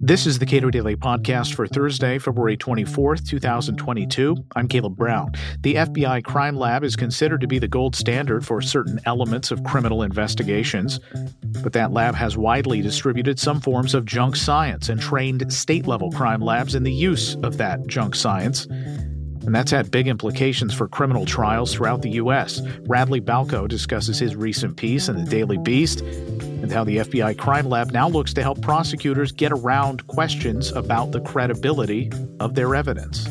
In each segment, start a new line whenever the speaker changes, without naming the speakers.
This is the Cato Daily Podcast for Thursday, February 24th, 2022. I'm Caleb Brown. The FBI Crime Lab is considered to be the gold standard for certain elements of criminal investigations. But that lab has widely distributed some forms of junk science and trained state level crime labs in the use of that junk science. And that's had big implications for criminal trials throughout the U.S. Radley Balko discusses his recent piece in the Daily Beast and how the FBI Crime Lab now looks to help prosecutors get around questions about the credibility of their evidence.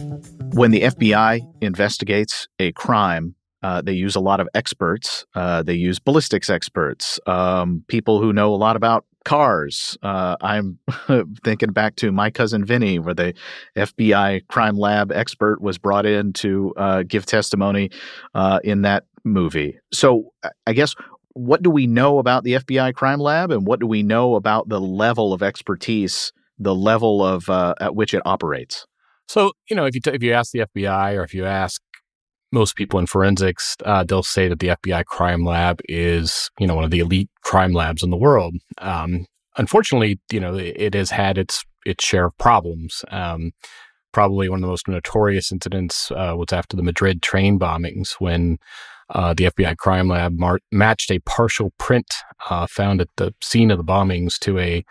When the FBI investigates a crime, uh, they use a lot of experts. Uh, they use ballistics experts, um, people who know a lot about cars. Uh, I'm thinking back to my cousin Vinny, where the FBI crime lab expert was brought in to uh, give testimony uh, in that movie. So I guess what do we know about the FBI crime lab, and what do we know about the level of expertise, the level of uh, at which it operates?
So you know, if you t- if you ask the FBI or if you ask most people in forensics, uh, they'll say that the FBI crime lab is, you know, one of the elite crime labs in the world. Um, unfortunately, you know, it, has had its its share of problems. Um, probably one of the most notorious incidents uh, was after the Madrid train bombings when uh, the FBI crime lab mar- matched a partial print uh, found at the scene of the bombings to a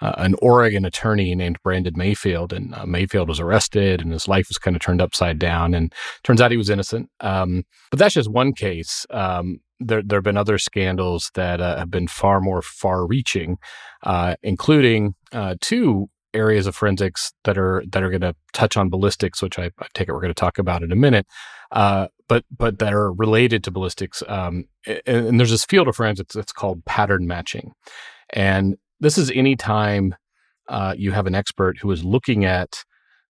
uh, an Oregon attorney named Brandon Mayfield, and uh, Mayfield was arrested, and his life was kind of turned upside down. And turns out he was innocent. Um, but that's just one case. Um, there, there have been other scandals that uh, have been far more far-reaching, uh, including two areas of forensics that are that are going to touch on ballistics, which I, I, take it we're going to talk about in a minute. Uh, but but that are related to ballistics. Um, and, and, there's this field of forensics that's called pattern matching, and this is any time uh, you have an expert who is looking at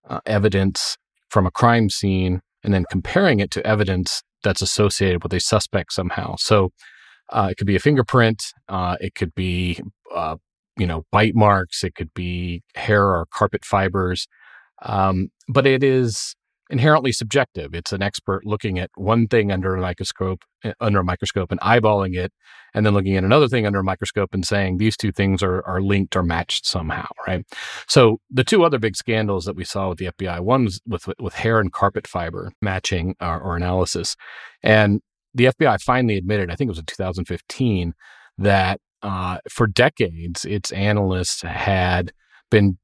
uh, evidence from a crime scene and then comparing it to evidence that's associated with a suspect somehow. So uh, it could be a fingerprint, uh, it could be uh, you know bite marks, it could be hair or carpet fibers, um, but it is inherently subjective. It's an expert looking at one thing under a microscope, eh, under a microscope, and eyeballing it, and then looking at another thing under a microscope and saying these two things are are linked or matched somehow, right? So the two other big scandals that we saw with the FBI, one was with with hair and carpet fiber matching or, uh, or analysis, and the FBI finally admitted, I think it was in 2015, that uh, for decades its analysts had been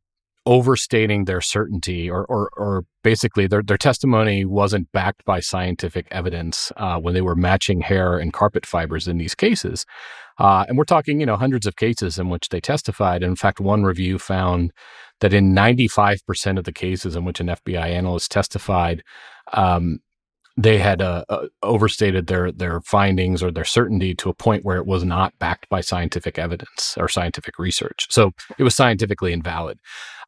overstating their certainty or, or, or basically their, their testimony wasn't backed by scientific evidence uh, when they were matching hair and carpet fibers in these cases. Uh, and we're talking, you know, hundreds of cases in which they testified. in fact, one review found that in 95% of the cases in which an FBI analyst testified, um, they had uh, uh, overstated their their findings or their certainty to a point where it was not backed by scientific evidence or scientific research. So it was scientifically invalid.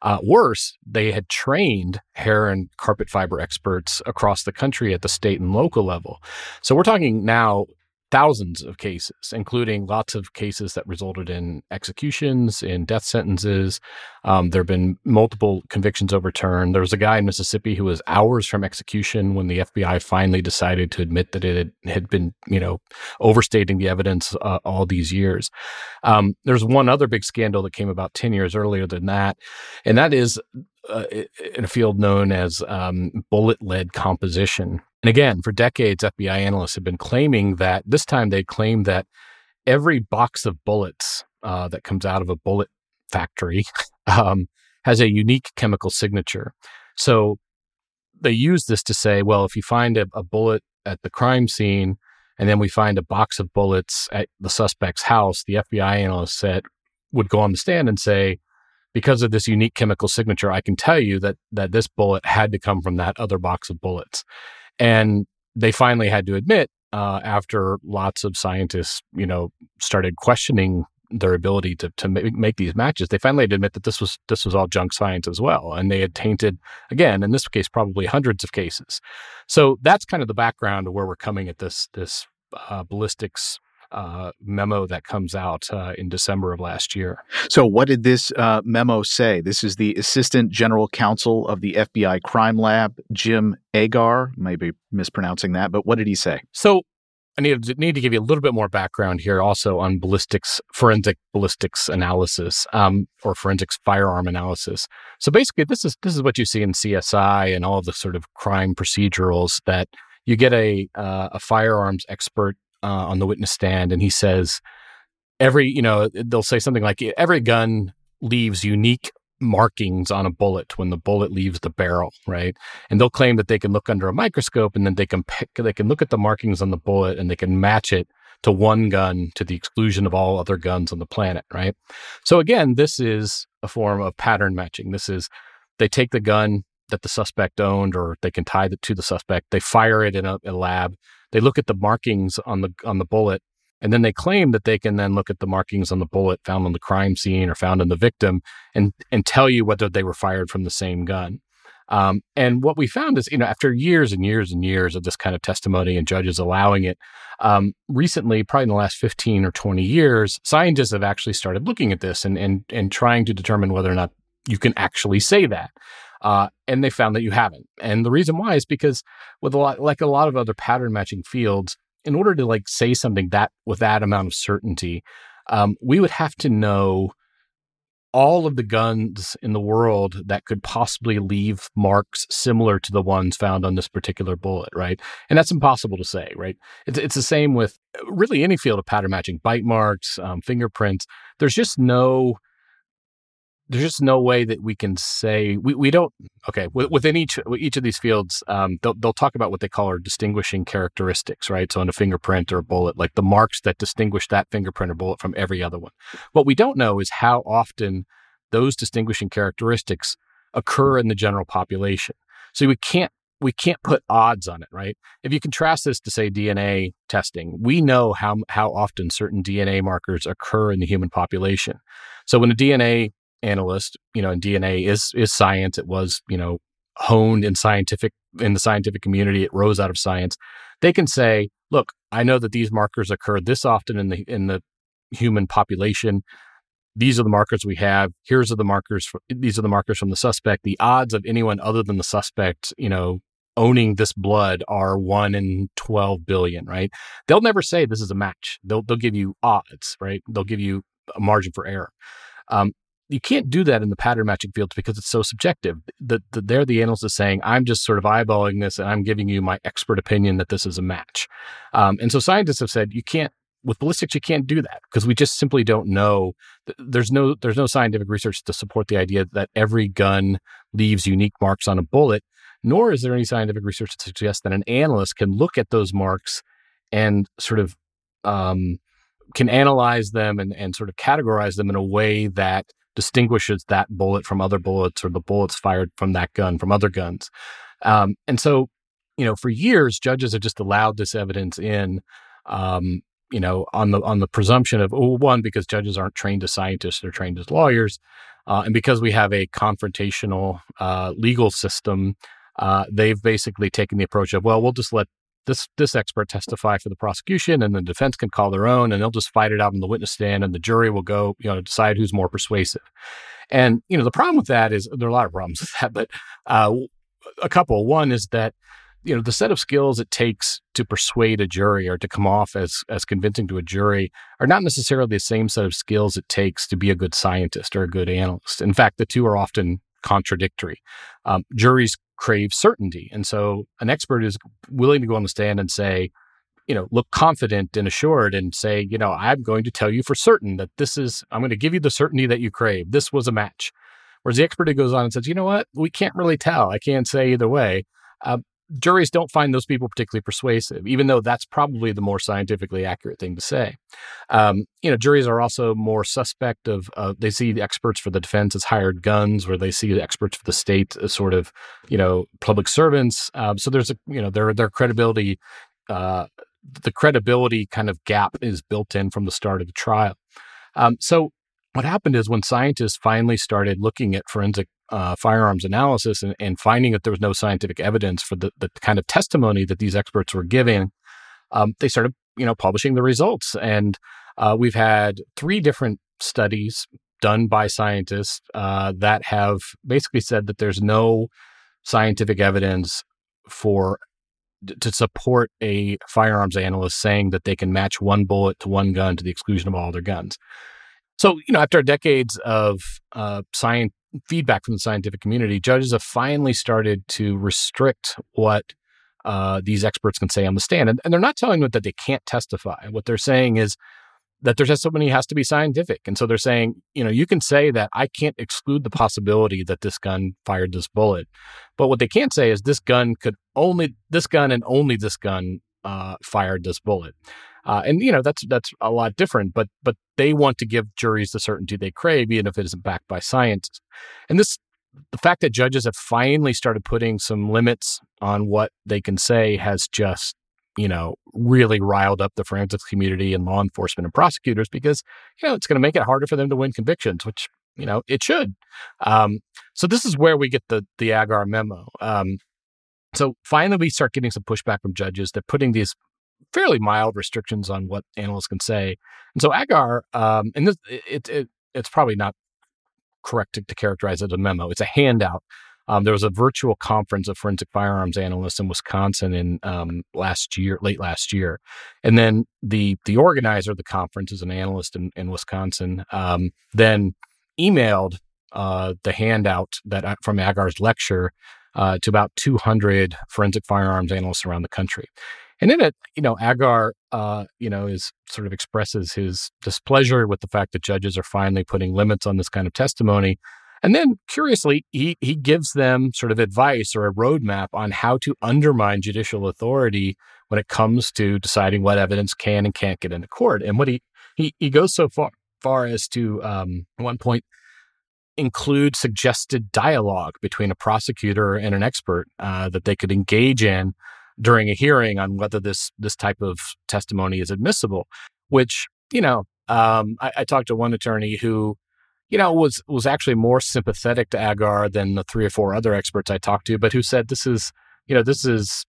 Uh, worse, they had trained hair and carpet fiber experts across the country at the state and local level. So we're talking now thousands of cases, including lots of cases that resulted in executions, in death sentences. Um, there have been multiple convictions overturned. There was a guy in Mississippi who was hours from execution when the FBI finally decided to admit that it had, been, you know, overstating the evidence uh, all these years. Um, there's one other big scandal that came about 10 years earlier than that, and that is uh, in a field known as um, bullet lead composition. And again, for decades, FBI analysts have been claiming that this time they claim that every box of bullets uh, that comes out of a bullet factory um, has a unique chemical signature. So they use this to say, well, if you find a, a bullet at the crime scene and then we find a box of bullets at the suspect's house, the FBI analyst said would go on the stand and say, because of this unique chemical signature, I can tell you that that this bullet had to come from that other box of bullets. And they finally had to admit, uh, after lots of scientists, you know, started questioning their ability to to make, these matches, they finally had to admit that this was this was all junk science as well, and they had tainted again in this case probably hundreds of cases. So that's kind of the background of where we're coming at this this uh, ballistics uh, memo that comes out uh, in December of last year.
So, what did this uh, memo say? This is the Assistant General Counsel of the FBI Crime Lab, Jim Agar. Maybe mispronouncing that, but what did he say?
So, I need to, need to give you a little bit more background here, also on ballistics, forensic ballistics analysis, um, or forensics firearm analysis. So basically, this is this is what you see in CSI and all of the sort of crime procedurals that you get a uh, a firearms expert uh, on the witness stand, and he says every you know they'll say something like every gun leaves unique markings on a bullet when the bullet leaves the barrel, right? And they'll claim that they can look under a microscope and then they can pick, they can look at the markings on the bullet and they can match it to one gun to the exclusion of all other guns on the planet, right? So again, this is a form of pattern matching. This is they take the gun that the suspect owned or they can tie it to the suspect, they fire it in a, a lab, they look at the markings on the on the bullet and then they claim that they can then look at the markings on the bullet found on the crime scene or found in the victim and, and tell you whether they were fired from the same gun. Um, and what we found is, you know, after years and years and years of this kind of testimony and judges allowing it, um, recently, probably in the last 15 or 20 years, scientists have actually started looking at this and, and, and trying to determine whether or not you can actually say that. Uh, and they found that you haven't. And the reason why is because with a lot, like a lot of other pattern matching fields, in order to like say something that with that amount of certainty, um, we would have to know all of the guns in the world that could possibly leave marks similar to the ones found on this particular bullet, right? And that's impossible to say, right? It's, it's the same with really any field of pattern matching, bite marks, um, fingerprints. There's just no there's just no way that we can say we, we don't okay within each each of these fields um, they'll, they'll talk about what they call our distinguishing characteristics right? So on a fingerprint or a bullet like the marks that distinguish that fingerprint or bullet from every other one. What we don't know is how often those distinguishing characteristics occur in the general population. So we can't we can't put odds on it right? If you contrast this to say dna testing we know how how often certain dna markers occur in the human population. So when a dna analyst, you know, and DNA is is science. It was, you know, honed in scientific in the scientific community. It rose out of science. They can say, look, I know that these markers occur this often in the in the human population. These are the markers we have. Here's are the markers. For, these are the markers from the suspect. The odds of anyone other than the suspect, you know, owning this blood are one in 12 billion, right? They'll never say this is a match. They'll, they'll give you odds, right? They'll give you a margin for error. Um, you can't do that in the pattern matching fields because it's so subjective. The, the, they're the analyst is saying, I'm just sort of eyeballing this and I'm giving you my expert opinion that this is a match. Um, and so scientists have said you can't with ballistics you can't do that because we just simply don't know there's no there's no scientific research to support the idea that every gun leaves unique marks on a bullet nor is there any scientific research to suggest that an analyst can look at those marks and sort of um, can analyze them and, and sort of categorize them in a way that distinguishes that bullet from other bullets or the bullets fired from that gun from other guns. Um, and so, you know, for years, judges have just allowed this evidence in, um, you know, on the on the presumption of oh, one because judges aren't trained as scientists; they're trained as lawyers, uh, and because we have a confrontational uh, legal system. Uh, they've basically taken the approach of, well, we'll just let this this expert testify for the prosecution and the defense can call their own and they'll just fight it out on the witness stand and the jury will go you know decide who's more persuasive. And you know the problem with that is there are a lot of problems with that but uh, a couple. One is that you know the set of skills it takes to persuade a jury or to come off as as convincing to a jury are not necessarily the same set of skills it takes to be a good scientist or a good analyst. In fact the two are often contradictory. Um, juries crave certainty. And so an expert is willing to go on the stand and say, you know, look confident and assured and say, you know, I'm going to tell you for certain that this is, I'm going to give you the certainty that you crave. This was a match. Whereas the expert goes on and says, you know what, we can't really tell. I can't say either way. Uh, juries don't find those people particularly persuasive, even though that's probably the more scientifically accurate thing to say. Um, you know, juries are also more suspect of, uh, they see the experts for the defense as hired guns, where they see the experts for the state as sort of, you know, public servants. Um, so there's a, you know, their, their credibility, uh, the credibility kind of gap is built in from the start of the trial. Um, so what happened is when scientists finally started looking at forensic uh, firearms analysis and, and, finding that there was no scientific evidence for the, the kind of testimony that these experts were giving, um, they started, you know, publishing the results. And uh, we've had three different studies done by scientists uh, that have basically said that there's no scientific evidence for to support a firearms analyst saying that they can match one bullet to one gun to the exclusion of all their guns. So, you know, after decades of uh, science feedback from the scientific community, judges have finally started to restrict what uh, these experts can say on the stand. And, and, they're not telling them that they can't testify. What they're saying is that their testimony has to be scientific. And so they're saying, you know, you can say that I can't exclude the possibility that this gun fired this bullet. But what they can't say is this gun could only, this gun and only this gun uh, fired this bullet. Uh, and you know that's that's a lot different, but but they want to give juries the certainty they crave, even if it isn't backed by science. And this, the fact that judges have finally started putting some limits on what they can say has just you know, really riled up the forensics community and law enforcement and prosecutors because, you know, it's going to make it harder for them to win convictions, which, you know, it should. Um, so this is where we get the the Agar memo. Um, so finally, we start getting some pushback from judges. They're putting these fairly mild restrictions on what analysts can say. And so Agar, um, and this, it, it, it's probably not correct to, to characterize it as a memo. It's a handout um, there was a virtual conference of forensic firearms analysts in Wisconsin in um, last year, late last year, and then the the organizer of the conference is an analyst in, in Wisconsin. Um, then emailed uh, the handout that uh, from Agar's lecture uh, to about 200 forensic firearms analysts around the country. And in it, you know, Agar, uh, you know, is sort of expresses his displeasure with the fact that judges are finally putting limits on this kind of testimony and then, curiously, he, he gives them sort of advice or a roadmap on how to undermine judicial authority when it comes to deciding what evidence can and can't get into court. And what he he, he goes so far far as to um, at one point include suggested dialogue between a prosecutor and an expert uh, that they could engage in during a hearing on whether this this type of testimony is admissible. Which you know, um, I, I talked to one attorney who you know, was was actually more sympathetic to Agar than the three or four other experts I talked to, but who said this is, you know, this is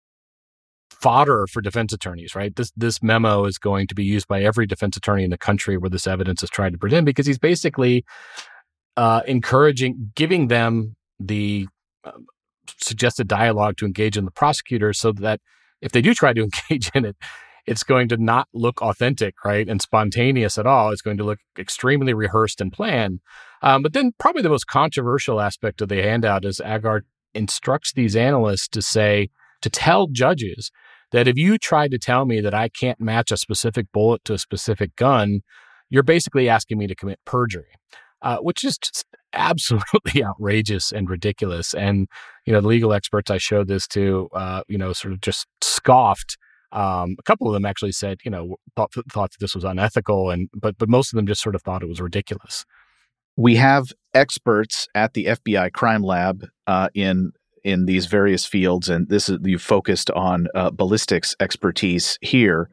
fodder for defense attorneys, right? This this memo is going to be used by every defense attorney in the country where this evidence is tried to present because he's basically uh, encouraging, giving them the uh, suggested dialogue to engage in the prosecutor, so that if they do try to engage in it, it's going to not look authentic, right, and spontaneous at all. It's going to look extremely rehearsed and planned. Um, but then, probably the most controversial aspect of the handout is Agar instructs these analysts to say, to tell judges that if you try to tell me that I can't match a specific bullet to a specific gun, you're basically asking me to commit perjury, uh, which is just absolutely outrageous and ridiculous. And, you know, the legal experts I showed this to, uh, you know, sort of just scoffed um, a couple of them actually said, you know, thought thought that this was unethical, and but but most of them just sort of thought it was ridiculous.
We have experts at the FBI crime lab uh, in in these various fields, and this is you focused on uh, ballistics expertise here.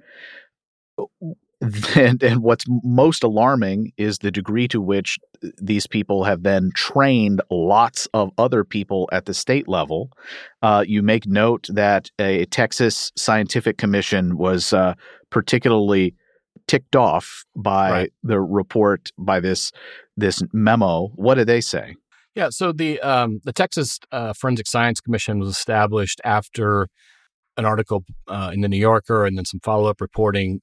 And, and what's most alarming is the degree to which these people have then trained lots of other people at the state level. Uh, you make note that a Texas Scientific Commission was uh, particularly ticked off by right. the report by this this memo. What did they say?
Yeah, so the um, the Texas uh, Forensic Science Commission was established after an article uh, in the New Yorker and then some follow up reporting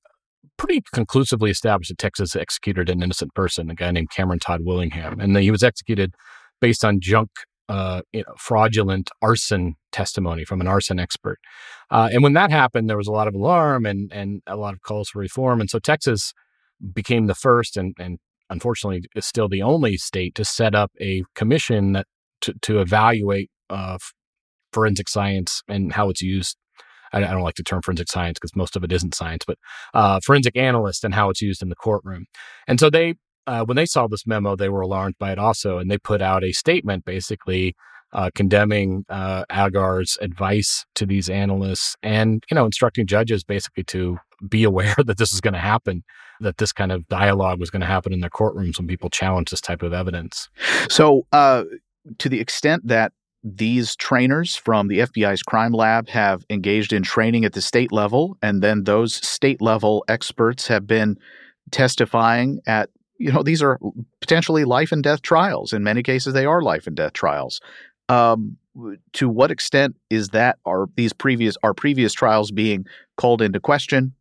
pretty conclusively established that Texas executed an innocent person, a guy named Cameron Todd Willingham, and he was executed based on junk, uh, you know, fraudulent arson testimony from an arson expert. Uh, and when that happened, there was a lot of alarm and and a lot of calls for reform, and so Texas became the first and and unfortunately is still the only state to set up a commission that to, to evaluate uh, forensic science and how it's used I, I don't like the term forensic science because most of it isn't science, but uh, forensic analyst and how it's used in the courtroom. And so they, uh, when they saw this memo, they were alarmed by it also, and they put out a statement basically uh, condemning uh, Agar's advice to these analysts and you know instructing judges basically to be aware that this is going to happen, that this kind of dialogue was going to happen in their courtrooms when people challenge this type of evidence.
So, uh, to the extent that these trainers from the FBI's crime lab have engaged in training at the state level, and then those state level experts have been testifying at, you know, these are potentially life and death trials. In many cases, they are life and death trials. Um, to what extent is that are these previous are previous trials being called into question,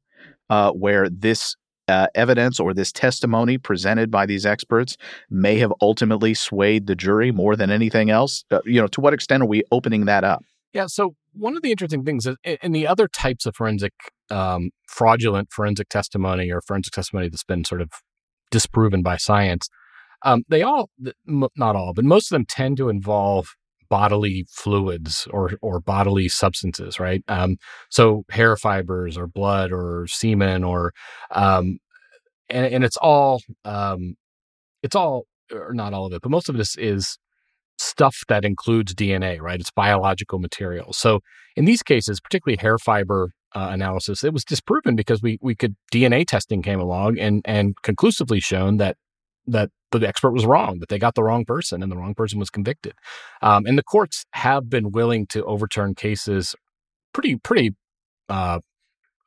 uh, where this uh, evidence or this testimony presented by these experts may have ultimately swayed the jury more than anything else? Uh, you know, to what extent are we opening that up?
Yeah. So one of the interesting things is in the other types of forensic um, fraudulent forensic testimony or forensic testimony that's been sort of disproven by science, um, they all, not all, but most of them tend to involve bodily fluids or or bodily substances, right? Um, so hair fibers or blood or semen or um, and, and it's all um, it's all or not all of it, but most of this is stuff that includes DNA, right? It's biological material. So in these cases, particularly hair fiber uh, analysis, it was disproven because we we could DNA testing came along and and conclusively shown that that the expert was wrong, that they got the wrong person and the wrong person was convicted. Um, and the courts have been willing to overturn cases pretty, pretty, uh,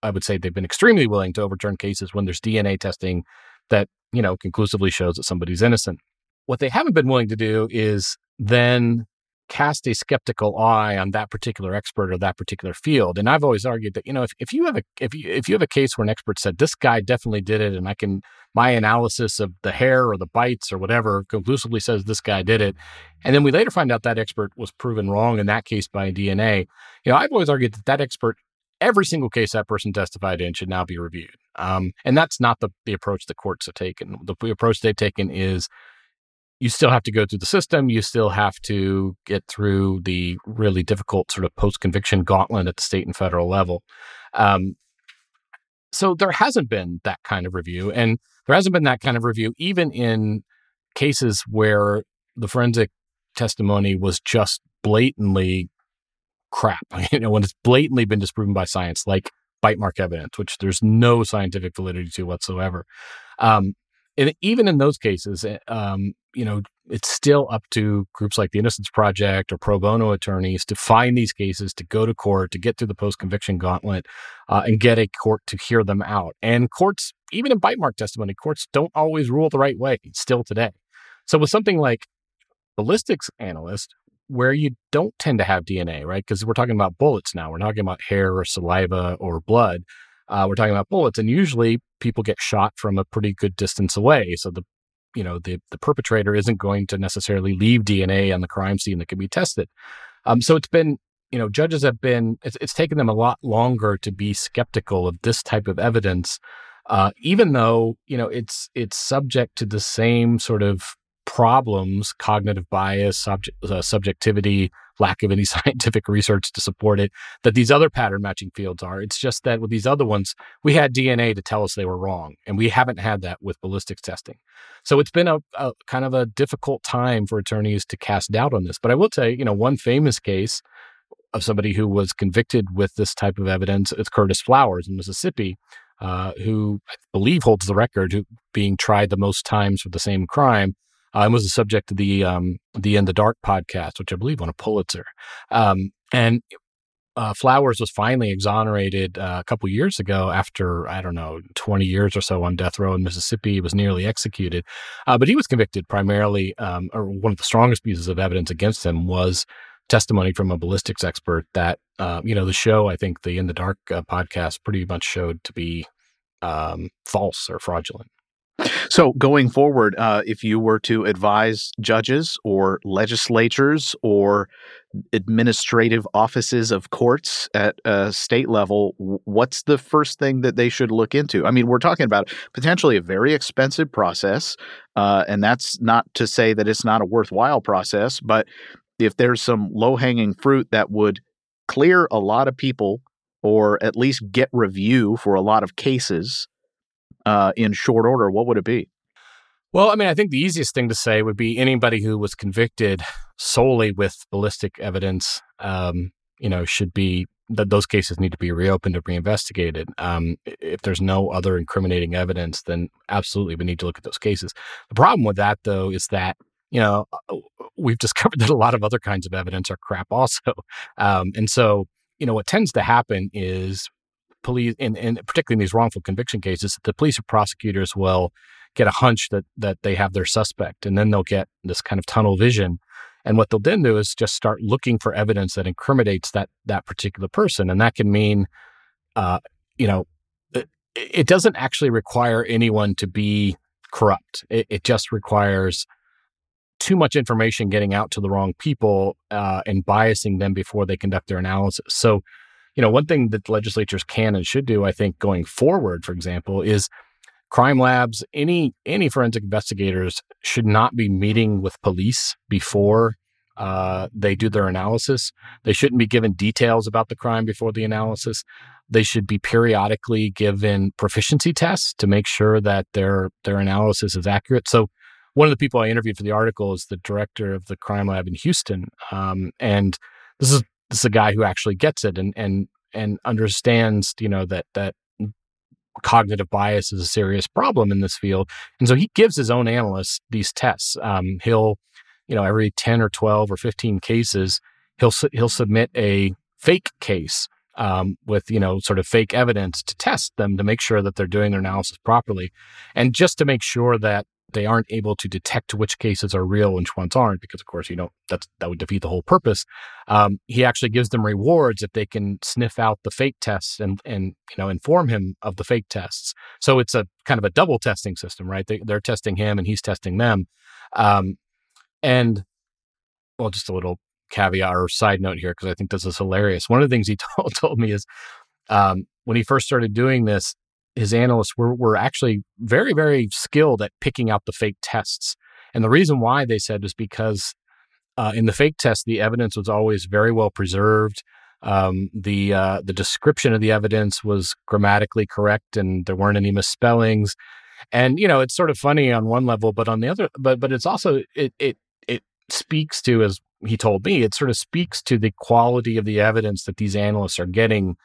I would say they've been extremely willing to overturn cases when there's DNA testing that, you know, conclusively shows that somebody's innocent. What they haven't been willing to do is then cast a skeptical eye on that particular expert or that particular field. And I've always argued that, you know, if, if you have a if you if you have a case where an expert said this guy definitely did it and I can my analysis of the hair or the bites or whatever conclusively says this guy did it, and then we later find out that expert was proven wrong in that case by DNA, you know, I've always argued that that expert every single case that person testified in should now be reviewed. Um, and that's not the, the approach the courts have taken. The approach they've taken is you still have to go through the system. You still have to get through the really difficult sort of post conviction gauntlet at the state and federal level. Um, so there hasn't been that kind of review. And there hasn't been that kind of review even in cases where the forensic testimony was just blatantly crap. You know, when it's blatantly been disproven by science, like bite mark evidence, which there's no scientific validity to whatsoever. Um, and even in those cases, eh, um, you know, it's still up to groups like the Innocence Project or pro bono attorneys to find these cases, to go to court, to get through the post conviction gauntlet, uh, and get a court to hear them out. And courts, even in bite mark testimony, courts don't always rule the right way still today. So with something like ballistics analyst, where you don't tend to have DNA, right? Because we're talking about bullets now. We're not talking about hair or saliva or blood. Uh, we're talking about bullets, and usually people get shot from a pretty good distance away. So the you know the the perpetrator isn't going to necessarily leave DNA on the crime scene that can be tested. Um, so it's been you know judges have been it's, it's taken them a lot longer to be skeptical of this type of evidence, uh, even though you know it's it's subject to the same sort of problems cognitive bias subject, uh, subjectivity lack of any scientific research to support it that these other pattern matching fields are. It's just that with these other ones we had dna to tell us they were wrong and we haven't had that with ballistics testing. So it's been a, a kind of a difficult time for attorneys to cast doubt on this. But i will tell you you know one famous case of somebody who was convicted with this type of evidence is curtis flowers in mississippi uh, who I believe holds the record, who being tried the most times for the same crime uh, and was the subject of the um, the In the Dark podcast, which I believe won a Pulitzer. Um, and uh, Flowers was finally exonerated uh, a couple years ago after I don't know twenty years or so on death row in Mississippi. He was nearly executed, uh, but he was convicted primarily, um, or one of the strongest pieces of evidence against him was testimony from a ballistics expert that uh, you know the show I think the In the Dark uh, podcast pretty much showed to be um, false or fraudulent.
So, going forward, uh, if you were to advise judges or legislatures or administrative offices of courts at a state level, what's the first thing that they should look into? I mean, we're talking about potentially a very expensive process, uh, and that's not to say that it's not a worthwhile process, but if there's some low hanging fruit that would clear a lot of people or at least get review for a lot of cases uh, in short order, what would it be?
Well, I mean, I think the easiest thing to say would be anybody who was convicted solely with ballistic evidence, um, you know, should be that those cases need to be reopened or reinvestigated. Um, if there's no other incriminating evidence, then absolutely we need to look at those cases. The problem with that, though, is that you know uh, we've discovered that a lot of other kinds of evidence are crap, also, um, and so you know what tends to happen is police, and, and particularly in these wrongful conviction cases, the police or prosecutors will get a hunch that that they have their suspect, and then they'll get this kind of tunnel vision, And what they'll then do is just start looking for evidence that incriminates that that particular person, and that can mean, uh, you know, it, it, doesn't actually require anyone to be corrupt. It, it, just requires too much information getting out to the wrong people uh, and biasing them before they conduct their analysis. So, you know, one thing that legislatures can and should do, I think, going forward, for example, is crime labs, any any forensic investigators should not be meeting with police before uh, they do their analysis. They shouldn't be given details about the crime before the analysis. They should be periodically given proficiency tests to make sure that their their analysis is accurate. So, one of the people I interviewed for the article is the director of the crime lab in Houston, um, and this is this is a guy who actually gets it and and and understands, you know, that that cognitive bias is a serious problem in this field. And so he gives his own analysts these tests. Um, he'll, you know, every 10 or 12 or 15 cases, he'll, he'll submit a fake case um, with, you know, sort of fake evidence to test them to make sure that they're doing their analysis properly. And just to make sure that they aren't able to detect which cases are real and which ones aren't, because of course, you know, that's, that would defeat the whole purpose. Um, he actually gives them rewards if they can sniff out the fake tests and, and, you know, inform him of the fake tests. So it's a kind of a double testing system, right? They, are testing him and he's testing them. Um, and well, just a little caveat or side note here, because I think this is hilarious. One of the things he told, told me is um, when he first started doing this, his analysts were, were actually very, very skilled at picking out the fake tests. And the reason why they said is because uh, in the fake test, the evidence was always very well preserved. Um, the uh, the description of the evidence was grammatically correct, and there weren't any misspellings. And you know, it's sort of funny on one level, but on the other, but but it's also it it it speaks to, as he told me, it sort of speaks to the quality of the evidence that these analysts are getting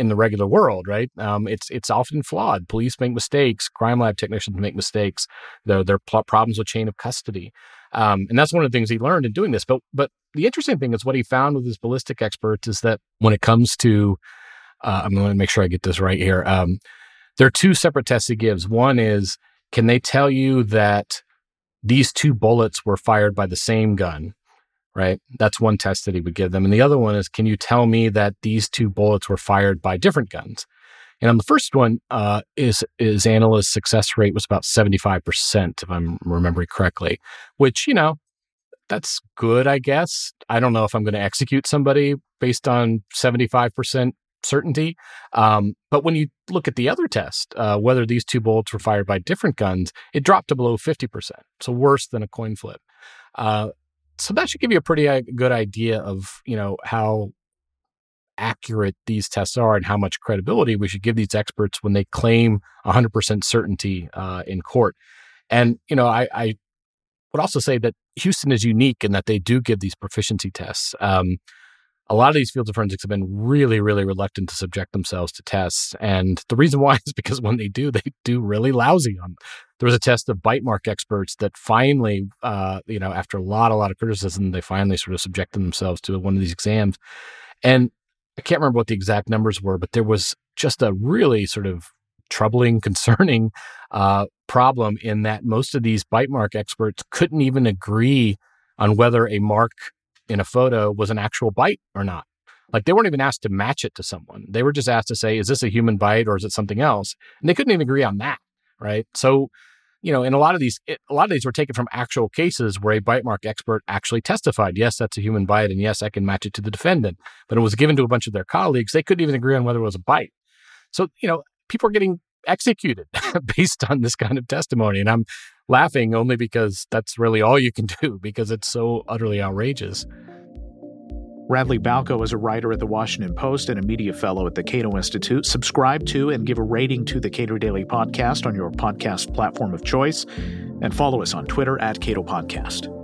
in the regular world, right? Um, it's it's often flawed. Police make mistakes. Crime lab technicians make mistakes. There there are problems with chain of custody, um, and that's one of the things he learned in doing this. But but the interesting thing is what he found with his ballistic experts is that when it comes to, uh, I'm going to make sure I get this right here. Um, there are two separate tests he gives. One is can they tell you that these two bullets were fired by the same gun? Right? That's one test that he would give them. And the other one is, can you tell me that these two bullets were fired by different guns? And on the first one, uh, is his analyst success rate was about seventy five percent, if I'm remembering correctly. Which you know, that's good, I guess. I don't know if I'm going to execute somebody based on seventy five percent certainty. Um, but when you look at the other test, uh, whether these two bullets were fired by different guns, it dropped to below 50%. So worse than a coin flip. Uh, so that should give you a pretty uh, good idea of you know how accurate these tests are and how much credibility we should give these experts when they claim 100% certainty uh, in court. And you know, I, I, would also say that Houston is unique in that they do give these proficiency tests. Um, a lot of these fields of forensics have been really, really reluctant to subject themselves to tests. And the reason why is because when they do, they do really lousy on. There was a test of bite mark experts that finally, uh, you know, after a lot, a lot of criticism, they finally sort of subjected themselves to one of these exams. And I can't remember what the exact numbers were, but there was just a really sort of troubling, concerning uh, problem in that most of these bite mark experts couldn't even agree on whether a mark in a photo was an actual bite or not. Like they weren't even asked to match it to someone. They were just asked to say, is this a human bite or is it something else? And they couldn't even agree on that. Right. So, you know, in a lot of these, a lot of these were taken from actual cases where a bite mark expert actually testified, yes, that's a human bite. And yes, I can match it to the defendant. But it was given to a bunch of their colleagues. They couldn't even agree on whether it was a bite. So, you know, people are getting executed based on this kind of testimony. And I'm laughing only because that's really all you can do because it's so utterly outrageous.
Radley Balko is a writer at the Washington Post and a media fellow at the Cato Institute. Subscribe to and give a rating to the Cato Daily Podcast on your podcast platform of choice, and follow us on Twitter at Cato Podcast.